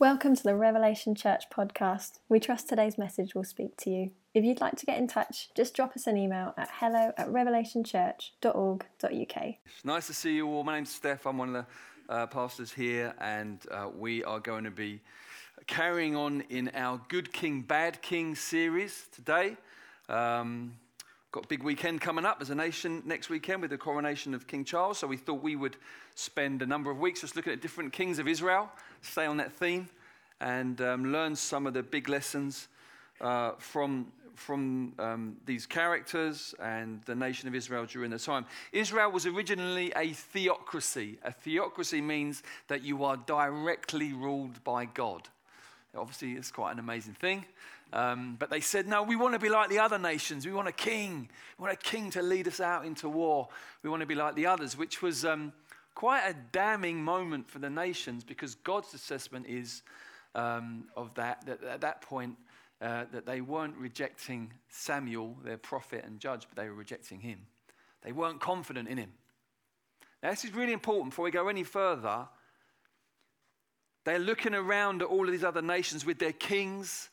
Welcome to the Revelation Church podcast. We trust today's message will speak to you. If you'd like to get in touch, just drop us an email at hello at revelationchurch.org.uk. Nice to see you all. My name's Stef. I'm one of the uh, pastors here, and uh, we are going to be carrying on in our Good King, Bad King series today. Um, got a big weekend coming up as a nation next weekend with the coronation of King Charles. So we thought we would spend a number of weeks just looking at different kings of Israel stay on that theme and um, learn some of the big lessons uh, from, from um, these characters and the nation of Israel during the time. Israel was originally a theocracy. A theocracy means that you are directly ruled by God. Obviously, it's quite an amazing thing. Um, but they said, no, we want to be like the other nations. We want a king. We want a king to lead us out into war. We want to be like the others, which was um, quite a damning moment for the nations because God's assessment is um, of that, that at that point, uh, that they weren't rejecting Samuel, their prophet and judge, but they were rejecting him. They weren't confident in him. Now, this is really important before we go any further. They're looking around at all of these other nations with their kings,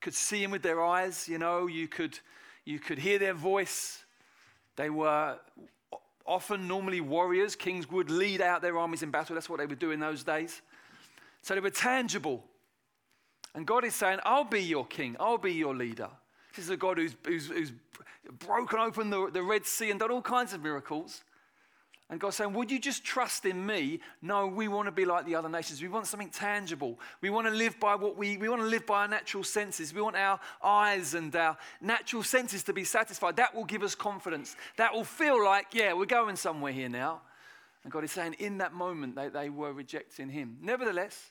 could see him with their eyes, you know, you could, you could hear their voice. They were often, normally warriors, kings would lead out their armies in battle. That's what they would do in those days. So they were tangible. And God is saying, I'll be your king, I'll be your leader. This is a God who's, who's, who's broken open the, the Red Sea and done all kinds of miracles. And God's saying, Would you just trust in me? No, we want to be like the other nations. We want something tangible. We want to live by what we, we want to live by our natural senses. We want our eyes and our natural senses to be satisfied. That will give us confidence. That will feel like, yeah, we're going somewhere here now. And God is saying, in that moment, they, they were rejecting Him. Nevertheless,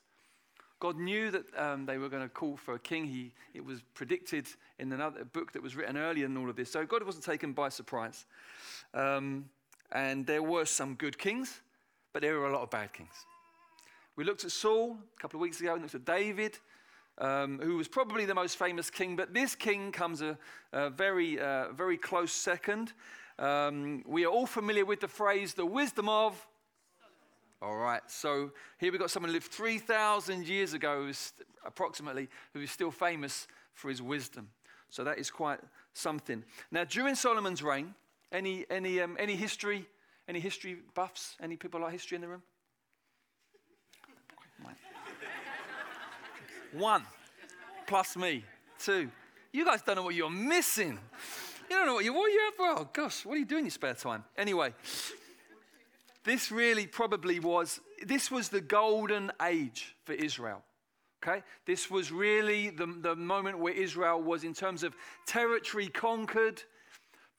God knew that um, they were going to call for a king. He, it was predicted in another book that was written earlier than all of this. So God wasn't taken by surprise. Um, and there were some good kings, but there were a lot of bad kings. We looked at Saul a couple of weeks ago, and looked at David, um, who was probably the most famous king, but this king comes a, a very, uh, very close second. Um, we are all familiar with the phrase, the wisdom of. All right, so here we've got someone who lived 3,000 years ago, approximately, who is still famous for his wisdom. So that is quite something. Now, during Solomon's reign, any, any, um, any history? Any history buffs? Any people like history in the room? One plus me. Two. You guys don't know what you're missing. You don't know what you what you have. Oh gosh, what are you doing in your spare time? Anyway, this really probably was this was the golden age for Israel. Okay, this was really the, the moment where Israel was in terms of territory conquered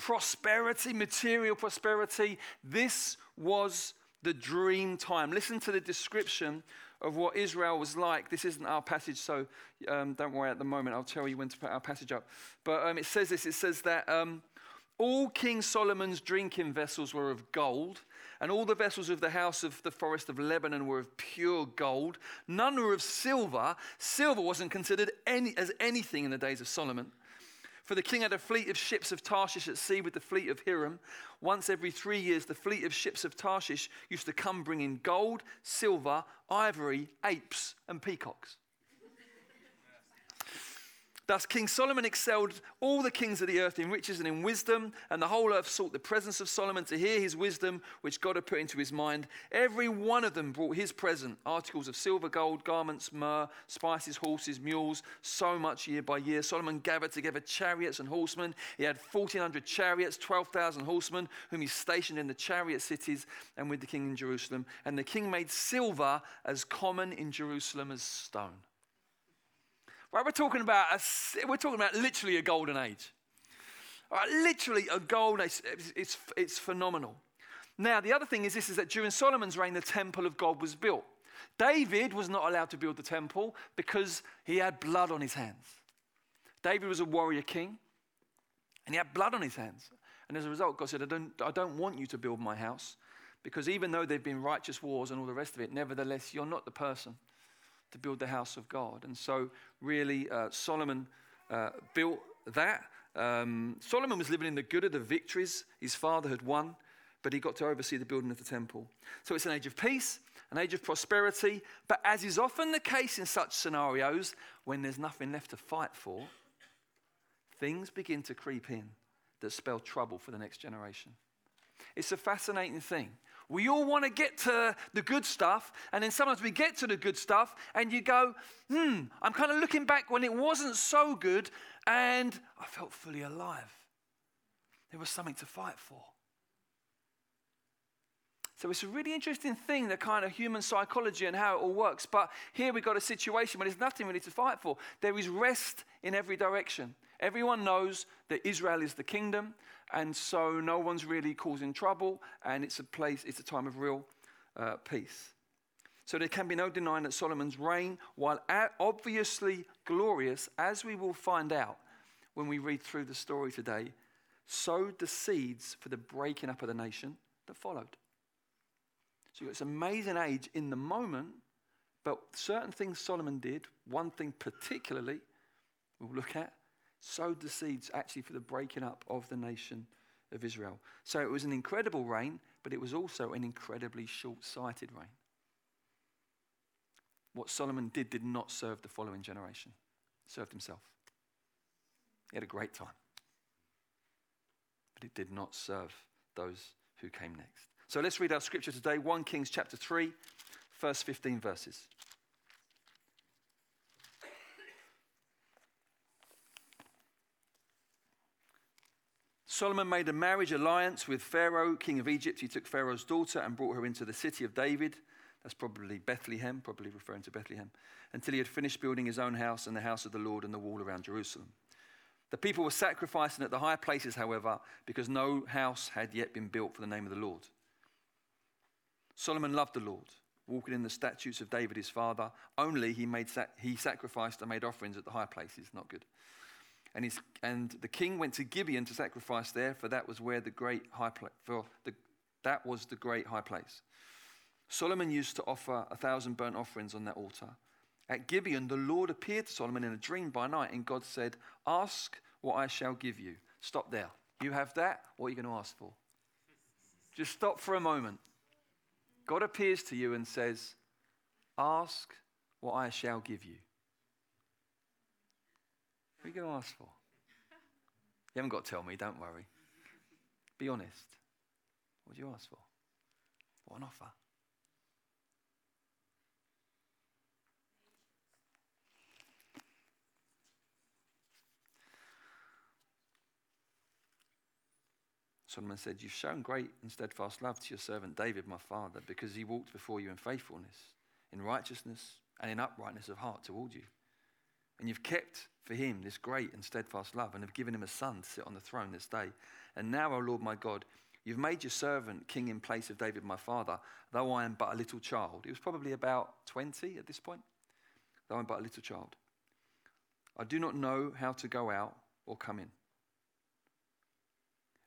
prosperity, material prosperity. This was the dream time. Listen to the description of what Israel was like. This isn't our passage, so um, don't worry at the moment. I'll tell you when to put our passage up. But um, it says this it says that um, all King Solomon's drinking vessels were of gold, and all the vessels of the house of the forest of Lebanon were of pure gold. None were of silver. Silver wasn't considered any, as anything in the days of Solomon. For the king had a fleet of ships of Tarshish at sea with the fleet of Hiram. Once every three years, the fleet of ships of Tarshish used to come bringing gold, silver, ivory, apes, and peacocks. Thus, King Solomon excelled all the kings of the earth in riches and in wisdom, and the whole earth sought the presence of Solomon to hear his wisdom, which God had put into his mind. Every one of them brought his present articles of silver, gold, garments, myrrh, spices, horses, mules, so much year by year. Solomon gathered together chariots and horsemen. He had 1,400 chariots, 12,000 horsemen, whom he stationed in the chariot cities and with the king in Jerusalem. And the king made silver as common in Jerusalem as stone. Right, we're talking about a, we're talking about literally a golden age. Right, literally a golden age. It's, it's, it's phenomenal. Now, the other thing is this is that during Solomon's reign, the temple of God was built. David was not allowed to build the temple because he had blood on his hands. David was a warrior king, and he had blood on his hands. And as a result, God said, I don't, I don't want you to build my house because even though there have been righteous wars and all the rest of it, nevertheless, you're not the person to build the house of God. And so, really, uh, Solomon uh, built that. Um, Solomon was living in the good of the victories his father had won. but he got to oversee the building of the temple. So it's an age of peace, an age of prosperity, but as is often the case in such scenarios, when there's nothing left to fight for, things begin to creep in that spell trouble for the next generation. It's a fascinating thing. We all want to get to the good stuff, and then sometimes we get to the good stuff, and you go, hmm, I'm kind of looking back when it wasn't so good, and I felt fully alive. There was something to fight for. So it's a really interesting thing, the kind of human psychology and how it all works. But here we've got a situation where there's nothing really to fight for. There is rest in every direction. Everyone knows that Israel is the kingdom, and so no one's really causing trouble, and it's a place, it's a time of real uh, peace. So there can be no denying that Solomon's reign, while obviously glorious, as we will find out when we read through the story today, sowed the seeds for the breaking up of the nation that followed. So it's amazing age in the moment, but certain things Solomon did, one thing particularly we'll look at, sowed the seeds actually for the breaking up of the nation of Israel. So it was an incredible reign, but it was also an incredibly short sighted reign. What Solomon did did not serve the following generation, he served himself. He had a great time, but it did not serve those who came next. So let's read our scripture today 1 Kings chapter 3, first 15 verses. Solomon made a marriage alliance with Pharaoh, king of Egypt. He took Pharaoh's daughter and brought her into the city of David. That's probably Bethlehem, probably referring to Bethlehem, until he had finished building his own house and the house of the Lord and the wall around Jerusalem. The people were sacrificing at the high places, however, because no house had yet been built for the name of the Lord. Solomon loved the Lord, walking in the statutes of David his father. Only he, made sac- he sacrificed and made offerings at the high places. Not good. And, his, and the king went to Gibeon to sacrifice there, for that was where the great high place, for the, that was the great high place. Solomon used to offer a thousand burnt offerings on that altar. At Gibeon, the Lord appeared to Solomon in a dream by night, and God said, Ask what I shall give you. Stop there. You have that. What are you going to ask for? Just stop for a moment. God appears to you and says, Ask what I shall give you. What are you going to ask for? You haven't got to tell me, don't worry. Be honest. What do you ask for? What an offer. Solomon said, You've shown great and steadfast love to your servant David, my father, because he walked before you in faithfulness, in righteousness, and in uprightness of heart toward you. And you've kept for him this great and steadfast love, and have given him a son to sit on the throne this day. And now, O Lord my God, you've made your servant king in place of David, my father, though I am but a little child. He was probably about 20 at this point, though I'm but a little child. I do not know how to go out or come in.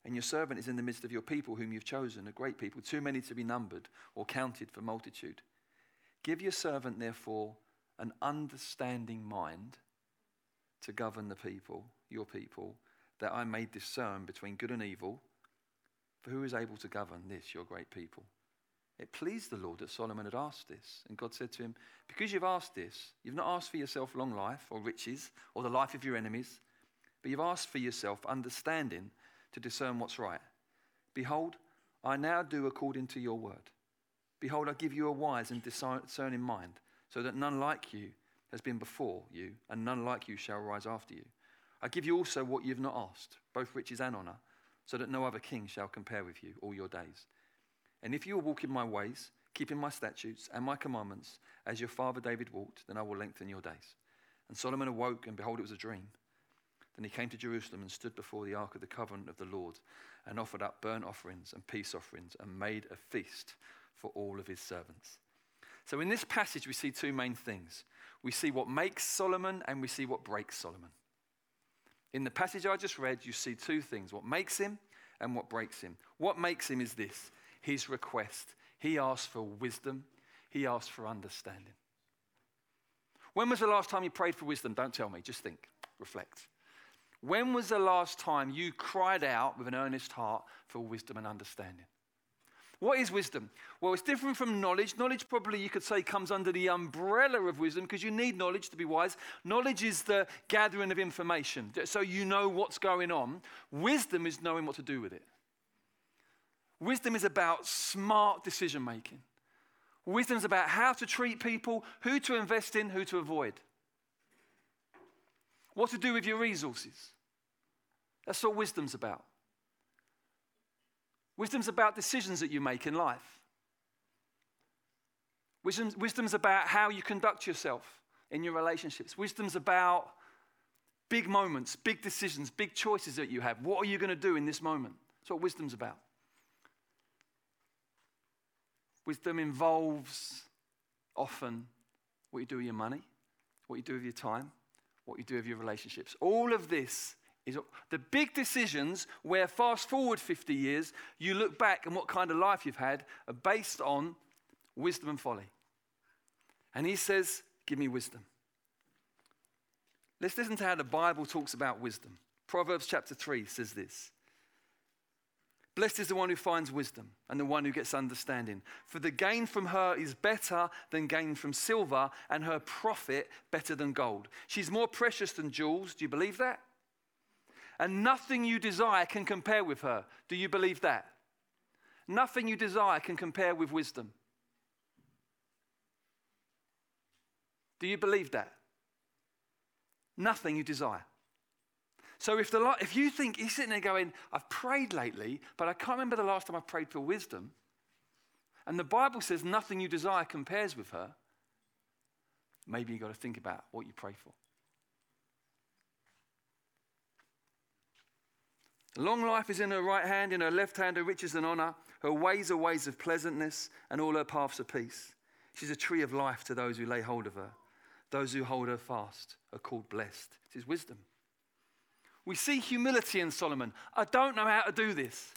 And your servant is in the midst of your people, whom you've chosen, a great people, too many to be numbered or counted for multitude. Give your servant, therefore, an understanding mind to govern the people, your people, that I may discern between good and evil. For who is able to govern this, your great people? It pleased the Lord that Solomon had asked this. And God said to him, Because you've asked this, you've not asked for yourself long life or riches or the life of your enemies, but you've asked for yourself understanding to discern what's right. Behold, I now do according to your word. Behold, I give you a wise and discerning mind, so that none like you has been before you, and none like you shall rise after you. I give you also what you have not asked, both riches and honor, so that no other king shall compare with you all your days. And if you will walk in my ways, keeping my statutes and my commandments, as your father David walked, then I will lengthen your days. And Solomon awoke, and behold, it was a dream. Then he came to Jerusalem and stood before the ark of the covenant of the Lord and offered up burnt offerings and peace offerings and made a feast for all of his servants. So, in this passage, we see two main things. We see what makes Solomon and we see what breaks Solomon. In the passage I just read, you see two things what makes him and what breaks him. What makes him is this his request. He asks for wisdom, he asks for understanding. When was the last time you prayed for wisdom? Don't tell me, just think, reflect. When was the last time you cried out with an earnest heart for wisdom and understanding? What is wisdom? Well, it's different from knowledge. Knowledge, probably you could say, comes under the umbrella of wisdom because you need knowledge to be wise. Knowledge is the gathering of information, so you know what's going on. Wisdom is knowing what to do with it. Wisdom is about smart decision making. Wisdom is about how to treat people, who to invest in, who to avoid, what to do with your resources. That's what wisdom's about. Wisdom's about decisions that you make in life. Wisdom's, wisdom's about how you conduct yourself in your relationships. Wisdom's about big moments, big decisions, big choices that you have. What are you going to do in this moment? That's what wisdom's about. Wisdom involves often what you do with your money, what you do with your time, what you do with your relationships. All of this is the big decisions where fast forward 50 years, you look back and what kind of life you've had are based on wisdom and folly. And he says, Give me wisdom. Let's listen to how the Bible talks about wisdom. Proverbs chapter 3 says this Blessed is the one who finds wisdom and the one who gets understanding. For the gain from her is better than gain from silver, and her profit better than gold. She's more precious than jewels. Do you believe that? And nothing you desire can compare with her. Do you believe that? Nothing you desire can compare with wisdom. Do you believe that? Nothing you desire. So if, the, if you think he's sitting there going, I've prayed lately, but I can't remember the last time I prayed for wisdom, and the Bible says nothing you desire compares with her, maybe you've got to think about what you pray for. Long life is in her right hand, in her left hand are riches and honor. Her ways are ways of pleasantness, and all her paths are peace. She's a tree of life to those who lay hold of her. Those who hold her fast are called blessed. It is wisdom. We see humility in Solomon. I don't know how to do this.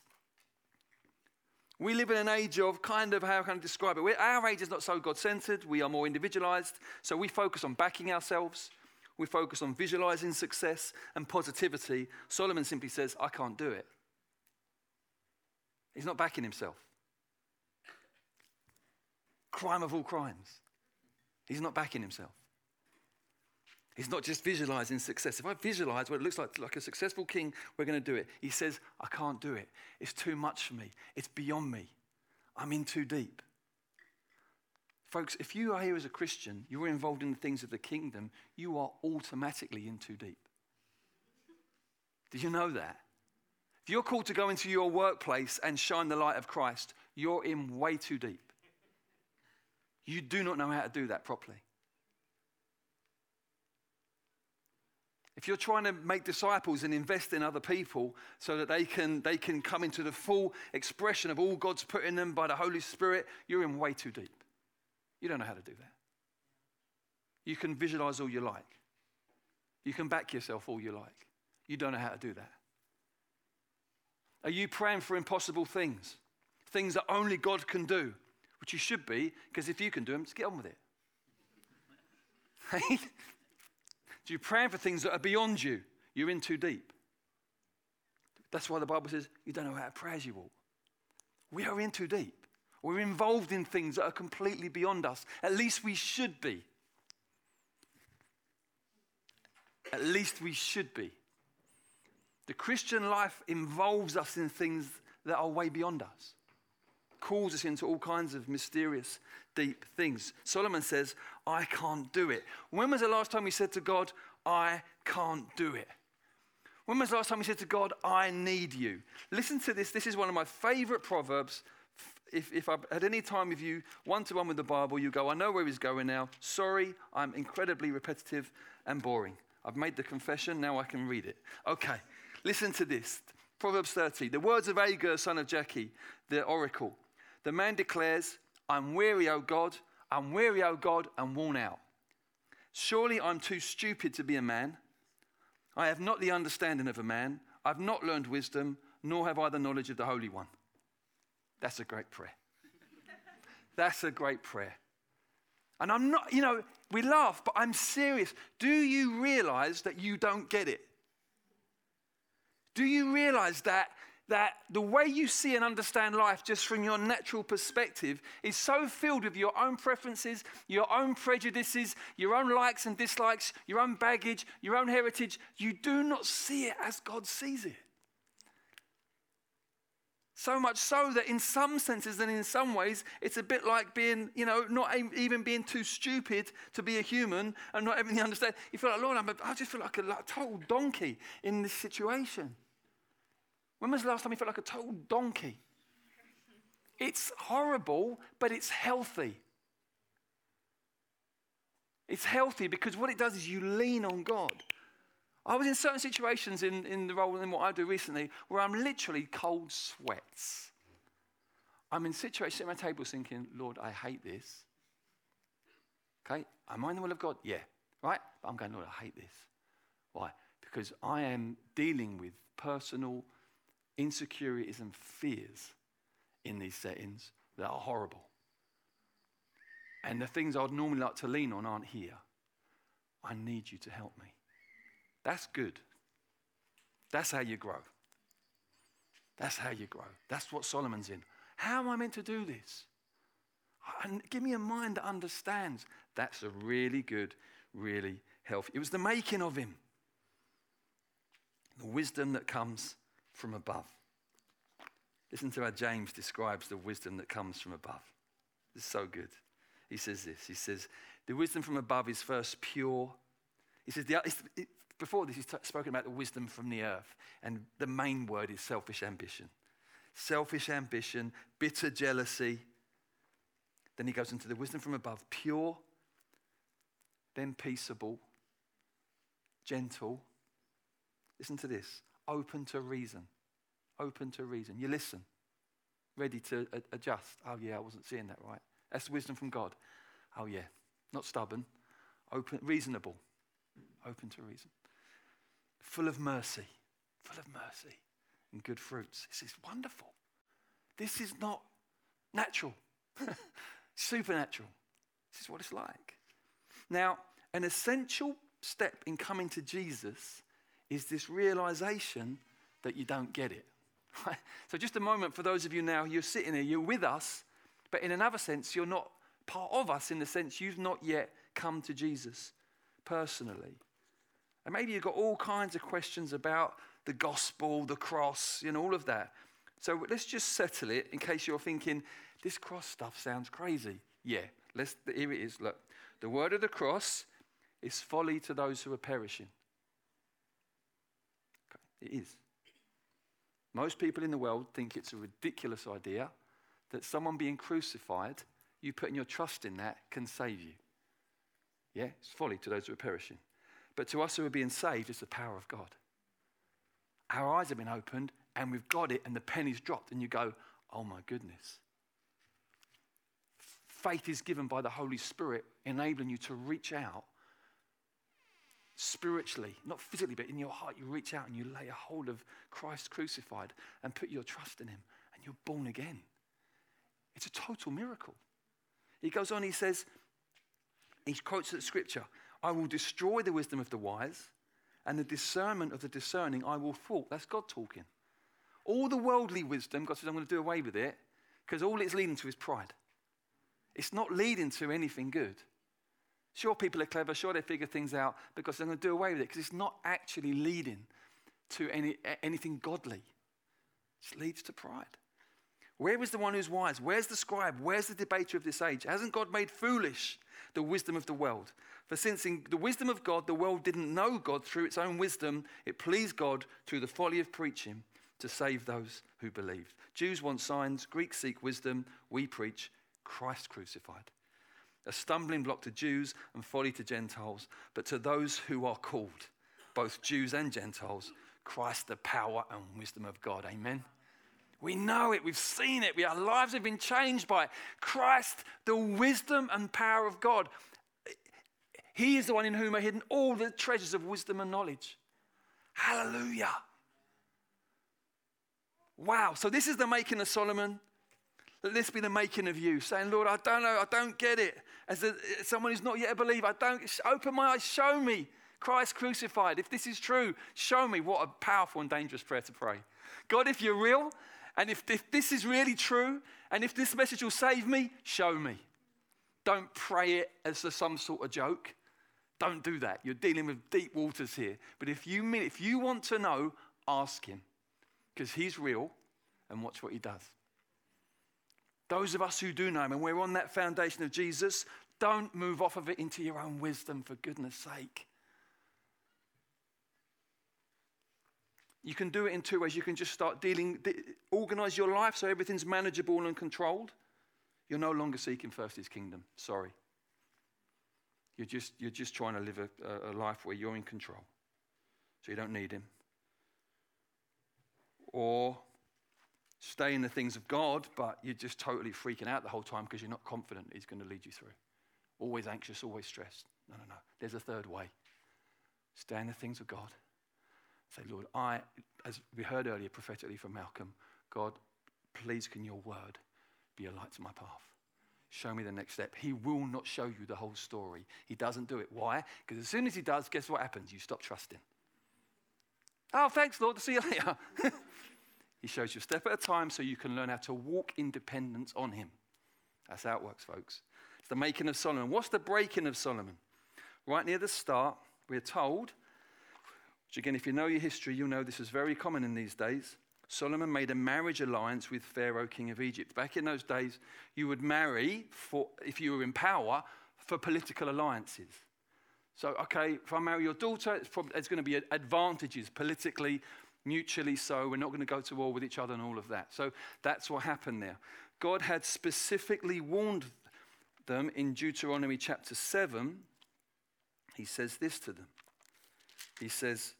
We live in an age of kind of how can I describe it? We're, our age is not so God centered. We are more individualized. So we focus on backing ourselves. We focus on visualizing success and positivity. Solomon simply says, I can't do it. He's not backing himself. Crime of all crimes. He's not backing himself. He's not just visualizing success. If I visualize what it looks like, like a successful king, we're going to do it. He says, I can't do it. It's too much for me. It's beyond me. I'm in too deep. Folks, if you are here as a Christian, you're involved in the things of the kingdom, you are automatically in too deep. Did you know that? If you're called to go into your workplace and shine the light of Christ, you're in way too deep. You do not know how to do that properly. If you're trying to make disciples and invest in other people so that they can, they can come into the full expression of all God's put in them by the Holy Spirit, you're in way too deep. You don't know how to do that. You can visualize all you like, you can back yourself all you like. You don't know how to do that. Are you praying for impossible things? Things that only God can do, which you should be, because if you can do them, just get on with it. Do you praying for things that are beyond you? You're in too deep. That's why the Bible says you don't know how to pray as you walk. We are in too deep. We're involved in things that are completely beyond us. At least we should be. At least we should be. The Christian life involves us in things that are way beyond us, calls us into all kinds of mysterious deep things. Solomon says, I can't do it. When was the last time we said to God, I can't do it? When was the last time we said to God, I need you? Listen to this. This is one of my favorite proverbs. If, if I had any time with you, one to one with the Bible, you go, I know where he's going now. Sorry, I'm incredibly repetitive and boring. I've made the confession, now I can read it. Okay, listen to this. Proverbs 30. The words of Agur, son of Jakeh, the oracle. The man declares, I'm weary, O God. I'm weary, O God, and worn out. Surely I'm too stupid to be a man. I have not the understanding of a man. I've not learned wisdom, nor have I the knowledge of the Holy One. That's a great prayer. That's a great prayer. And I'm not, you know, we laugh, but I'm serious. Do you realize that you don't get it? Do you realize that that the way you see and understand life just from your natural perspective is so filled with your own preferences, your own prejudices, your own likes and dislikes, your own baggage, your own heritage, you do not see it as God sees it. So much so that in some senses and in some ways, it's a bit like being, you know, not even being too stupid to be a human and not everything understand. You feel like, Lord, I'm a, I just feel like a, like a total donkey in this situation. When was the last time you felt like a total donkey? It's horrible, but it's healthy. It's healthy because what it does is you lean on God. I was in certain situations in, in the role in what I do recently where I'm literally cold sweats. I'm in situations at my table thinking, Lord, I hate this. Okay? Am I in the will of God? Yeah. Right? But I'm going, Lord, I hate this. Why? Because I am dealing with personal insecurities and fears in these settings that are horrible. And the things I'd normally like to lean on aren't here. I need you to help me. That's good. That's how you grow. That's how you grow. That's what Solomon's in. How am I meant to do this? And give me a mind that understands. That's a really good, really healthy. It was the making of him. The wisdom that comes from above. Listen to how James describes the wisdom that comes from above. It's so good. He says this. He says, the wisdom from above is first pure. He says, the, before this, he's t- spoken about the wisdom from the earth, and the main word is selfish ambition. Selfish ambition, bitter jealousy. Then he goes into the wisdom from above, pure, then peaceable, gentle. Listen to this open to reason. Open to reason. You listen, ready to a- adjust. Oh, yeah, I wasn't seeing that right. That's wisdom from God. Oh, yeah, not stubborn, open, reasonable, open to reason full of mercy, full of mercy and good fruits. This is wonderful. This is not natural, supernatural. This is what it's like. Now, an essential step in coming to Jesus is this realization that you don't get it. So, just a moment for those of you now, you're sitting here, you're with us, but in another sense, you're not part of us in the sense you've not yet come to Jesus personally. And maybe you've got all kinds of questions about the gospel, the cross, you know, all of that. So let's just settle it in case you're thinking, this cross stuff sounds crazy. Yeah, let's, here it is. Look, the word of the cross is folly to those who are perishing. It is. Most people in the world think it's a ridiculous idea that someone being crucified, you putting your trust in that, can save you. Yeah, it's folly to those who are perishing. But to us who are being saved, it's the power of God. Our eyes have been opened and we've got it, and the penny's dropped, and you go, oh my goodness. Faith is given by the Holy Spirit, enabling you to reach out spiritually, not physically, but in your heart. You reach out and you lay a hold of Christ crucified and put your trust in Him, and you're born again. It's a total miracle. He goes on, he says, he quotes the scripture I will destroy the wisdom of the wise, and the discernment of the discerning I will fault. That's God talking. All the worldly wisdom, God says, I'm going to do away with it, because all it's leading to is pride. It's not leading to anything good. Sure, people are clever, sure, they figure things out, because they're going to do away with it, because it's not actually leading to any, anything godly. It leads to pride. Where is the one who's wise? Where's the scribe? Where's the debater of this age? Hasn't God made foolish the wisdom of the world? For since in the wisdom of God, the world didn't know God through its own wisdom, it pleased God through the folly of preaching to save those who believed. Jews want signs, Greeks seek wisdom. We preach Christ crucified. A stumbling block to Jews and folly to Gentiles, but to those who are called, both Jews and Gentiles, Christ the power and wisdom of God. Amen. We know it, we've seen it, we, our lives have been changed by. Christ, the wisdom and power of God. He is the one in whom are hidden all the treasures of wisdom and knowledge. Hallelujah. Wow. So, this is the making of Solomon. Let this be the making of you, saying, Lord, I don't know, I don't get it. As, a, as someone who's not yet a believer, I don't open my eyes, show me. Christ crucified. If this is true, show me what a powerful and dangerous prayer to pray. God, if you're real, and if, if this is really true, and if this message will save me, show me. Don't pray it as some sort of joke. Don't do that. You're dealing with deep waters here. But if you, mean, if you want to know, ask Him because He's real and watch what He does. Those of us who do know Him and we're on that foundation of Jesus, don't move off of it into your own wisdom for goodness sake. You can do it in two ways. You can just start dealing, organize your life so everything's manageable and controlled. You're no longer seeking first his kingdom. Sorry. You're just, you're just trying to live a, a life where you're in control. So you don't need him. Or stay in the things of God, but you're just totally freaking out the whole time because you're not confident he's going to lead you through. Always anxious, always stressed. No, no, no. There's a third way. Stay in the things of God Say, Lord, I, as we heard earlier prophetically from Malcolm, God, please can your word be a light to my path. Show me the next step. He will not show you the whole story. He doesn't do it. Why? Because as soon as he does, guess what happens? You stop trusting. Oh, thanks, Lord. See you later. he shows you a step at a time so you can learn how to walk in dependence on him. That's how it works, folks. It's the making of Solomon. What's the breaking of Solomon? Right near the start, we're told again, if you know your history, you'll know this is very common in these days. Solomon made a marriage alliance with Pharaoh, king of Egypt. Back in those days, you would marry, for, if you were in power, for political alliances. So, okay, if I marry your daughter, it's probably, there's going to be advantages politically, mutually so. We're not going to go to war with each other and all of that. So that's what happened there. God had specifically warned them in Deuteronomy chapter 7. He says this to them he says,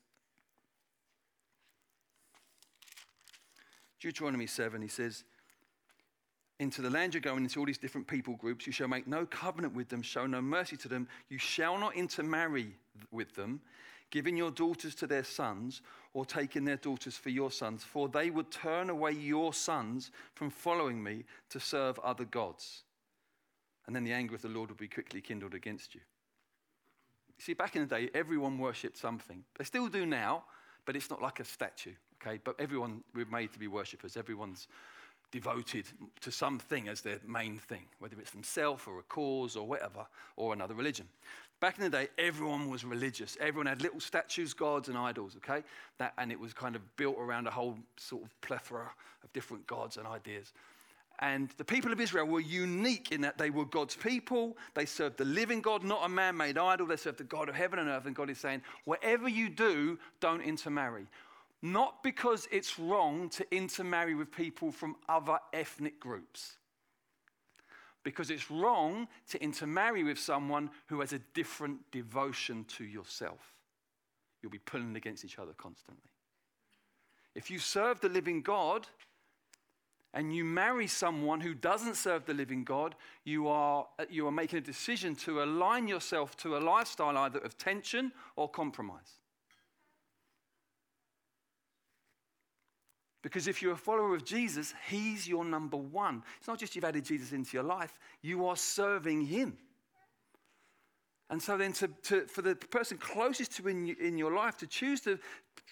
Deuteronomy 7, he says, into the land you're going into all these different people groups. You shall make no covenant with them, show no mercy to them. You shall not intermarry with them, giving your daughters to their sons, or taking their daughters for your sons, for they would turn away your sons from following me to serve other gods. And then the anger of the Lord will be quickly kindled against you. See, back in the day, everyone worshipped something. They still do now, but it's not like a statue, okay? But everyone, we're made to be worshippers. Everyone's devoted to something as their main thing, whether it's themselves or a cause or whatever, or another religion. Back in the day, everyone was religious. Everyone had little statues, gods, and idols, okay? That, and it was kind of built around a whole sort of plethora of different gods and ideas. And the people of Israel were unique in that they were God's people. They served the living God, not a man made idol. They served the God of heaven and earth. And God is saying, whatever you do, don't intermarry. Not because it's wrong to intermarry with people from other ethnic groups, because it's wrong to intermarry with someone who has a different devotion to yourself. You'll be pulling against each other constantly. If you serve the living God, and you marry someone who doesn't serve the living God, you are, you are making a decision to align yourself to a lifestyle either of tension or compromise. Because if you're a follower of Jesus, He's your number one. It's not just you've added Jesus into your life, you are serving Him. And so then, to, to, for the person closest to in, in your life to choose to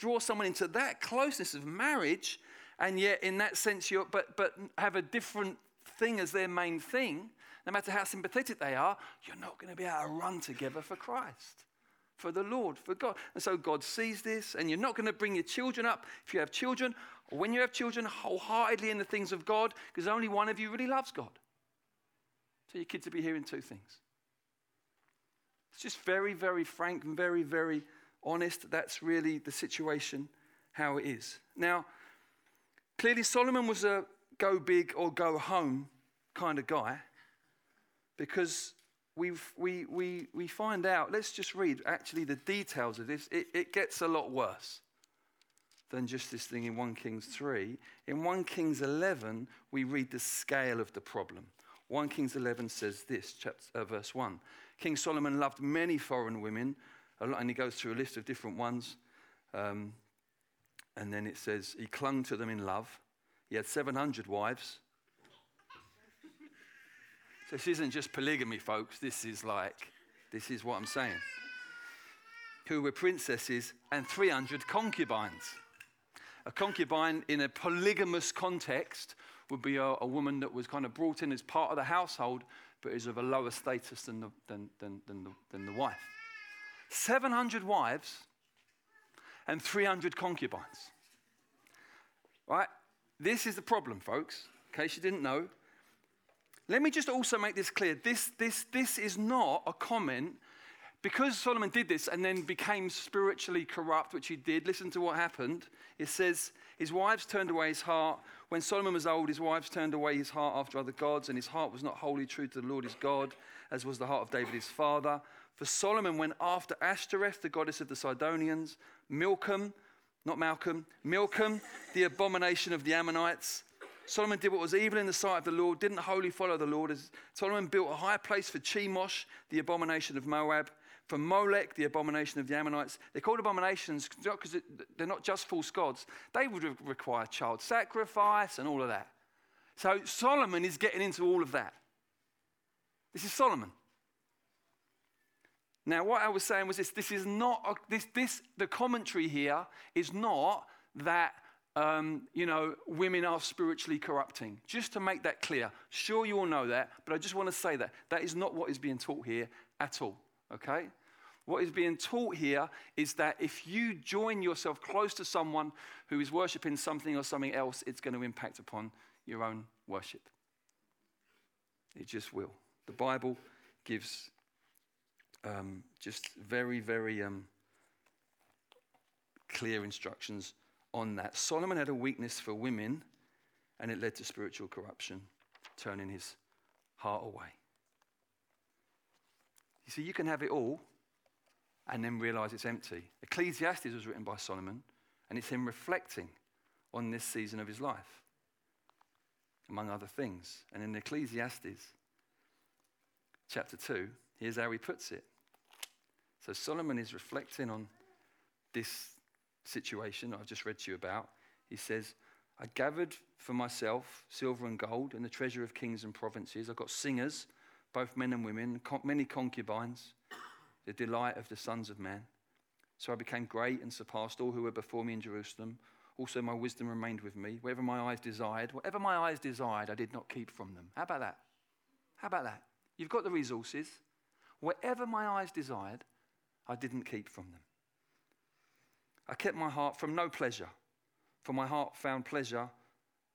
draw someone into that closeness of marriage, and yet in that sense you're but but have a different thing as their main thing no matter how sympathetic they are you're not going to be able to run together for christ for the lord for god. And so god sees this and you're not going to bring your children up. If you have children or when you have children wholeheartedly in the things of god because only one of you really loves god. So your kids will be hearing two things. It's just very very frank and very very honest that's really the situation how it is. Now Clearly, Solomon was a go big or go home kind of guy because we we, we, we find out, let's just read actually the details of this. It, it gets a lot worse than just this thing in 1 Kings 3. In 1 Kings 11, we read the scale of the problem. 1 Kings 11 says this, chapter, uh, verse 1. King Solomon loved many foreign women, and he goes through a list of different ones. Um, and then it says, he clung to them in love. He had 700 wives. This isn't just polygamy, folks. This is like, this is what I'm saying. who were princesses, and 300 concubines. A concubine in a polygamous context would be a, a, woman that was kind of brought in as part of the household, but is of a lower status than the, than, than, than the, than the wife. 700 wives and 300 concubines. Right? This is the problem, folks, in case you didn't know. Let me just also make this clear. This, this, this is not a comment because Solomon did this and then became spiritually corrupt, which he did. Listen to what happened. It says, His wives turned away his heart. When Solomon was old, his wives turned away his heart after other gods, and his heart was not wholly true to the Lord his God, as was the heart of David his father. For Solomon went after Ashtoreth, the goddess of the Sidonians, Milcom, not Malcolm, Milcom, the abomination of the Ammonites. Solomon did what was evil in the sight of the Lord, didn't wholly follow the Lord. Solomon built a high place for Chemosh, the abomination of Moab, for Molech, the abomination of the Ammonites. They're called abominations because they're not just false gods. They would require child sacrifice and all of that. So Solomon is getting into all of that. This is Solomon. Now, what I was saying was this: this is not a, this. This the commentary here is not that um, you know women are spiritually corrupting. Just to make that clear. Sure, you all know that, but I just want to say that that is not what is being taught here at all. Okay. What is being taught here is that if you join yourself close to someone who is worshiping something or something else, it's going to impact upon your own worship. It just will. The Bible gives um, just very, very um, clear instructions on that. Solomon had a weakness for women, and it led to spiritual corruption, turning his heart away. You see, you can have it all and then realize it's empty. Ecclesiastes was written by Solomon, and it's him reflecting on this season of his life, among other things. And in Ecclesiastes chapter 2, here's how he puts it so Solomon is reflecting on this situation I've just read to you about. He says, I gathered for myself silver and gold and the treasure of kings and provinces. I got singers, both men and women, many concubines, the delight of the sons of man. So I became great and surpassed all who were before me in Jerusalem. Also, my wisdom remained with me. Whatever my eyes desired, whatever my eyes desired, I did not keep from them. How about that? How about that? You've got the resources. Whatever my eyes desired, I didn't keep from them. I kept my heart from no pleasure, for my heart found pleasure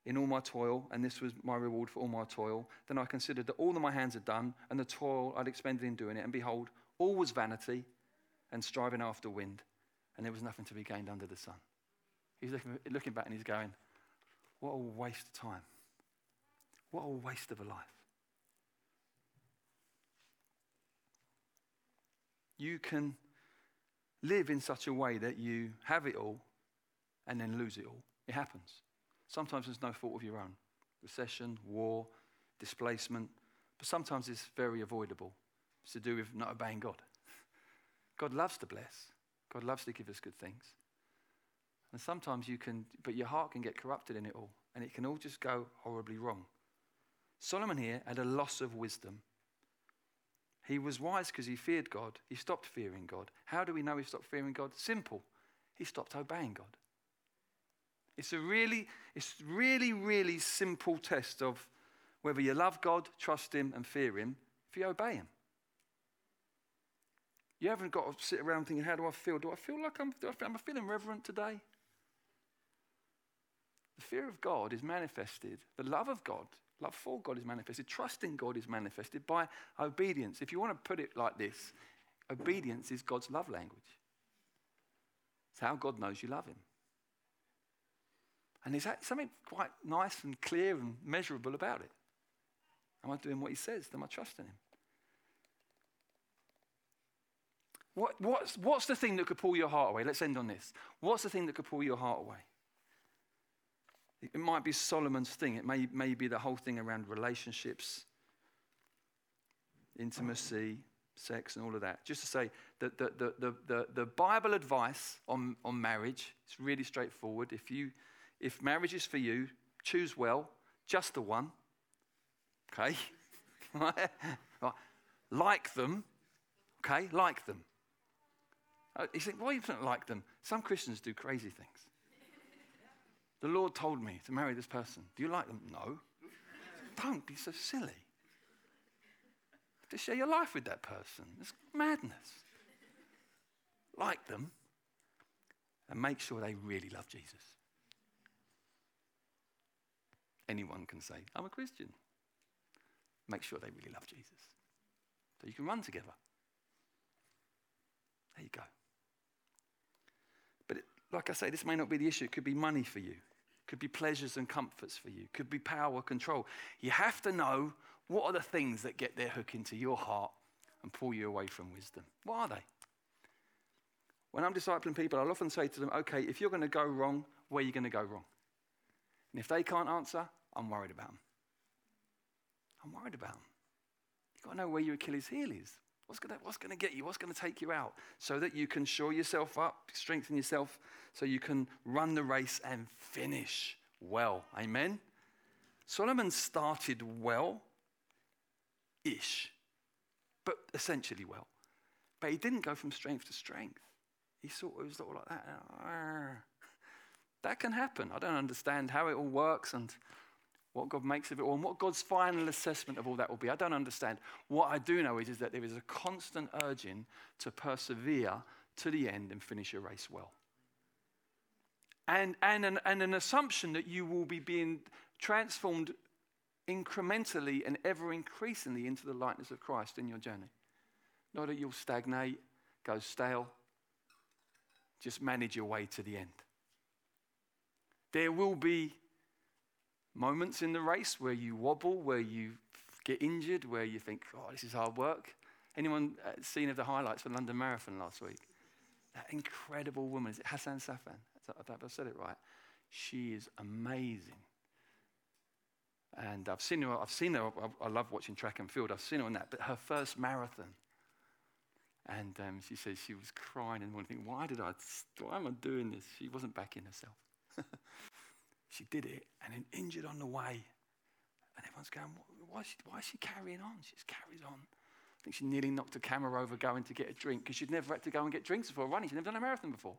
in all my toil, and this was my reward for all my toil. Then I considered that all that my hands had done, and the toil I'd expended in doing it, and behold, all was vanity and striving after wind, and there was nothing to be gained under the sun. He's looking, looking back and he's going, What a waste of time. What a waste of a life. you can live in such a way that you have it all and then lose it all. It happens. Sometimes there's no fault of your own recession, war, displacement, but sometimes it's very avoidable. It's to do with not obeying God. God loves to bless, God loves to give us good things. And sometimes you can, but your heart can get corrupted in it all, and it can all just go horribly wrong. Solomon here had a loss of wisdom he was wise because he feared God. He stopped fearing God. How do we know he stopped fearing God? Simple. He stopped obeying God. It's a really, it's really, really simple test of whether you love God, trust Him, and fear Him if you obey Him. You haven't got to sit around thinking, how do I feel? Do I feel like I'm, I feel, am I feeling reverent today? The fear of God is manifested, the love of God Love for God is manifested. Trust in God is manifested by obedience. If you want to put it like this, obedience is God's love language. It's how God knows you love Him. And there's something quite nice and clear and measurable about it. Am I doing what He says? Am I trusting Him? What, what's, what's the thing that could pull your heart away? Let's end on this. What's the thing that could pull your heart away? It might be Solomon's thing. It may, may be the whole thing around relationships, intimacy, sex, and all of that. Just to say that the, the, the, the, the Bible advice on, on marriage is really straightforward. If, you, if marriage is for you, choose well, just the one. Okay? like them. Okay? Like them. Uh, you think, why you don't like them? Some Christians do crazy things. The Lord told me to marry this person. Do you like them? No. don't be so silly. To share your life with that person. It's madness. Like them and make sure they really love Jesus. Anyone can say, I'm a Christian. Make sure they really love Jesus. So you can run together. There you go. But it, like I say, this may not be the issue. It could be money for you, could be pleasures and comforts for you, could be power, control. You have to know what are the things that get their hook into your heart and pull you away from wisdom. What are they? When I'm discipling people, I'll often say to them, okay, if you're going to go wrong, where are you going to go wrong? And if they can't answer, I'm worried about them. I'm worried about them. You've got to know where your Achilles heel is. What's going, what's to get you? What's going to take you out? So that you can shore yourself up, strengthen yourself, so you can run the race and finish well. Amen? Solomon started well ish, but essentially well. But he didn't go from strength to strength. He sort of was sort of like that. That can happen. I don't understand how it all works and what God makes of it all and what God's final assessment of all that will be. I don't understand. What I do know is, is that there is a constant urging to persevere to the end and finish your race well. And, and, an, and an assumption that you will be being transformed incrementally and ever increasingly into the likeness of Christ in your journey. Not that you'll stagnate, go stale, just manage your way to the end. There will be moments in the race where you wobble, where you get injured, where you think, oh, this is hard work. Anyone uh, seen of the highlights for London Marathon last week? That incredible woman, is it Hassan Sifan? I said it right. She is amazing. And I've seen her, I've seen her, I love watching track and field, I've seen her on that, but her first marathon. And um, she says she was crying and thinking, why did I, why am I doing this? She wasn't backing herself. she did it and then injured on the way. And everyone's going, why is, she, why is she carrying on? She's carried on. I think she nearly knocked a camera over going to get a drink because she'd never had to go and get drinks before running. She'd never done a marathon before.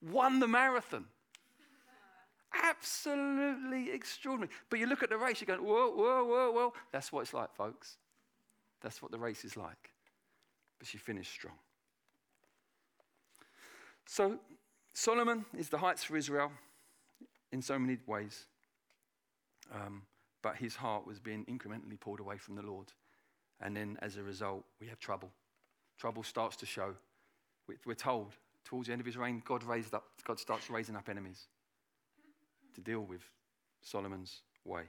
Won the marathon. Absolutely extraordinary. But you look at the race, you're going, whoa, whoa, whoa, whoa. That's what it's like, folks. That's what the race is like. But she finished strong. So, Solomon is the heights for Israel in so many ways. Um, but his heart was being incrementally pulled away from the Lord. And then as a result, we have trouble. Trouble starts to show. We're told towards the end of his reign, God raised up, God starts raising up enemies to deal with Solomon's way.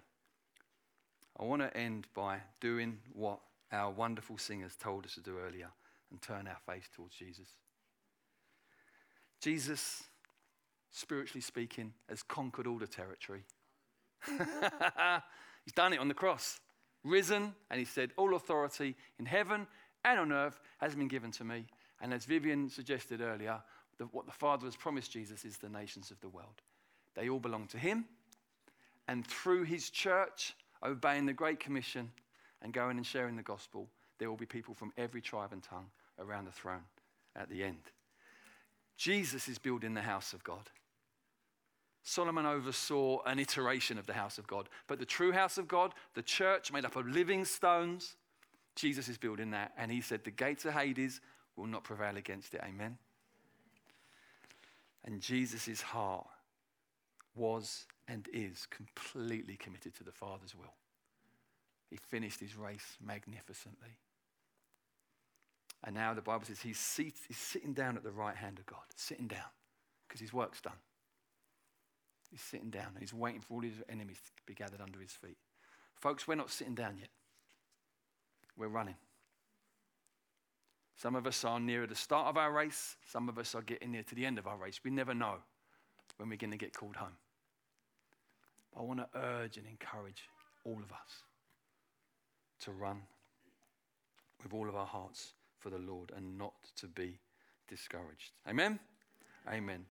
I want to end by doing what our wonderful singers told us to do earlier and turn our face towards Jesus. Jesus spiritually speaking, has conquered all the territory. He's done it on the cross, risen, and he said, All authority in heaven and on earth has been given to me. And as Vivian suggested earlier, the, what the Father has promised Jesus is the nations of the world. They all belong to him. And through his church, obeying the Great Commission and going and sharing the gospel, there will be people from every tribe and tongue around the throne at the end. Jesus is building the house of God. Solomon oversaw an iteration of the house of God. But the true house of God, the church made up of living stones, Jesus is building that. And he said, The gates of Hades will not prevail against it. Amen. And Jesus' heart was and is completely committed to the Father's will. He finished his race magnificently. And now the Bible says he's, seat, he's sitting down at the right hand of God, sitting down, because his work's done. He's sitting down and he's waiting for all his enemies to be gathered under his feet. Folks, we're not sitting down yet. We're running. Some of us are nearer the start of our race, some of us are getting near to the end of our race. We never know when we're going to get called home. But I want to urge and encourage all of us to run with all of our hearts for the Lord and not to be discouraged. Amen? Amen.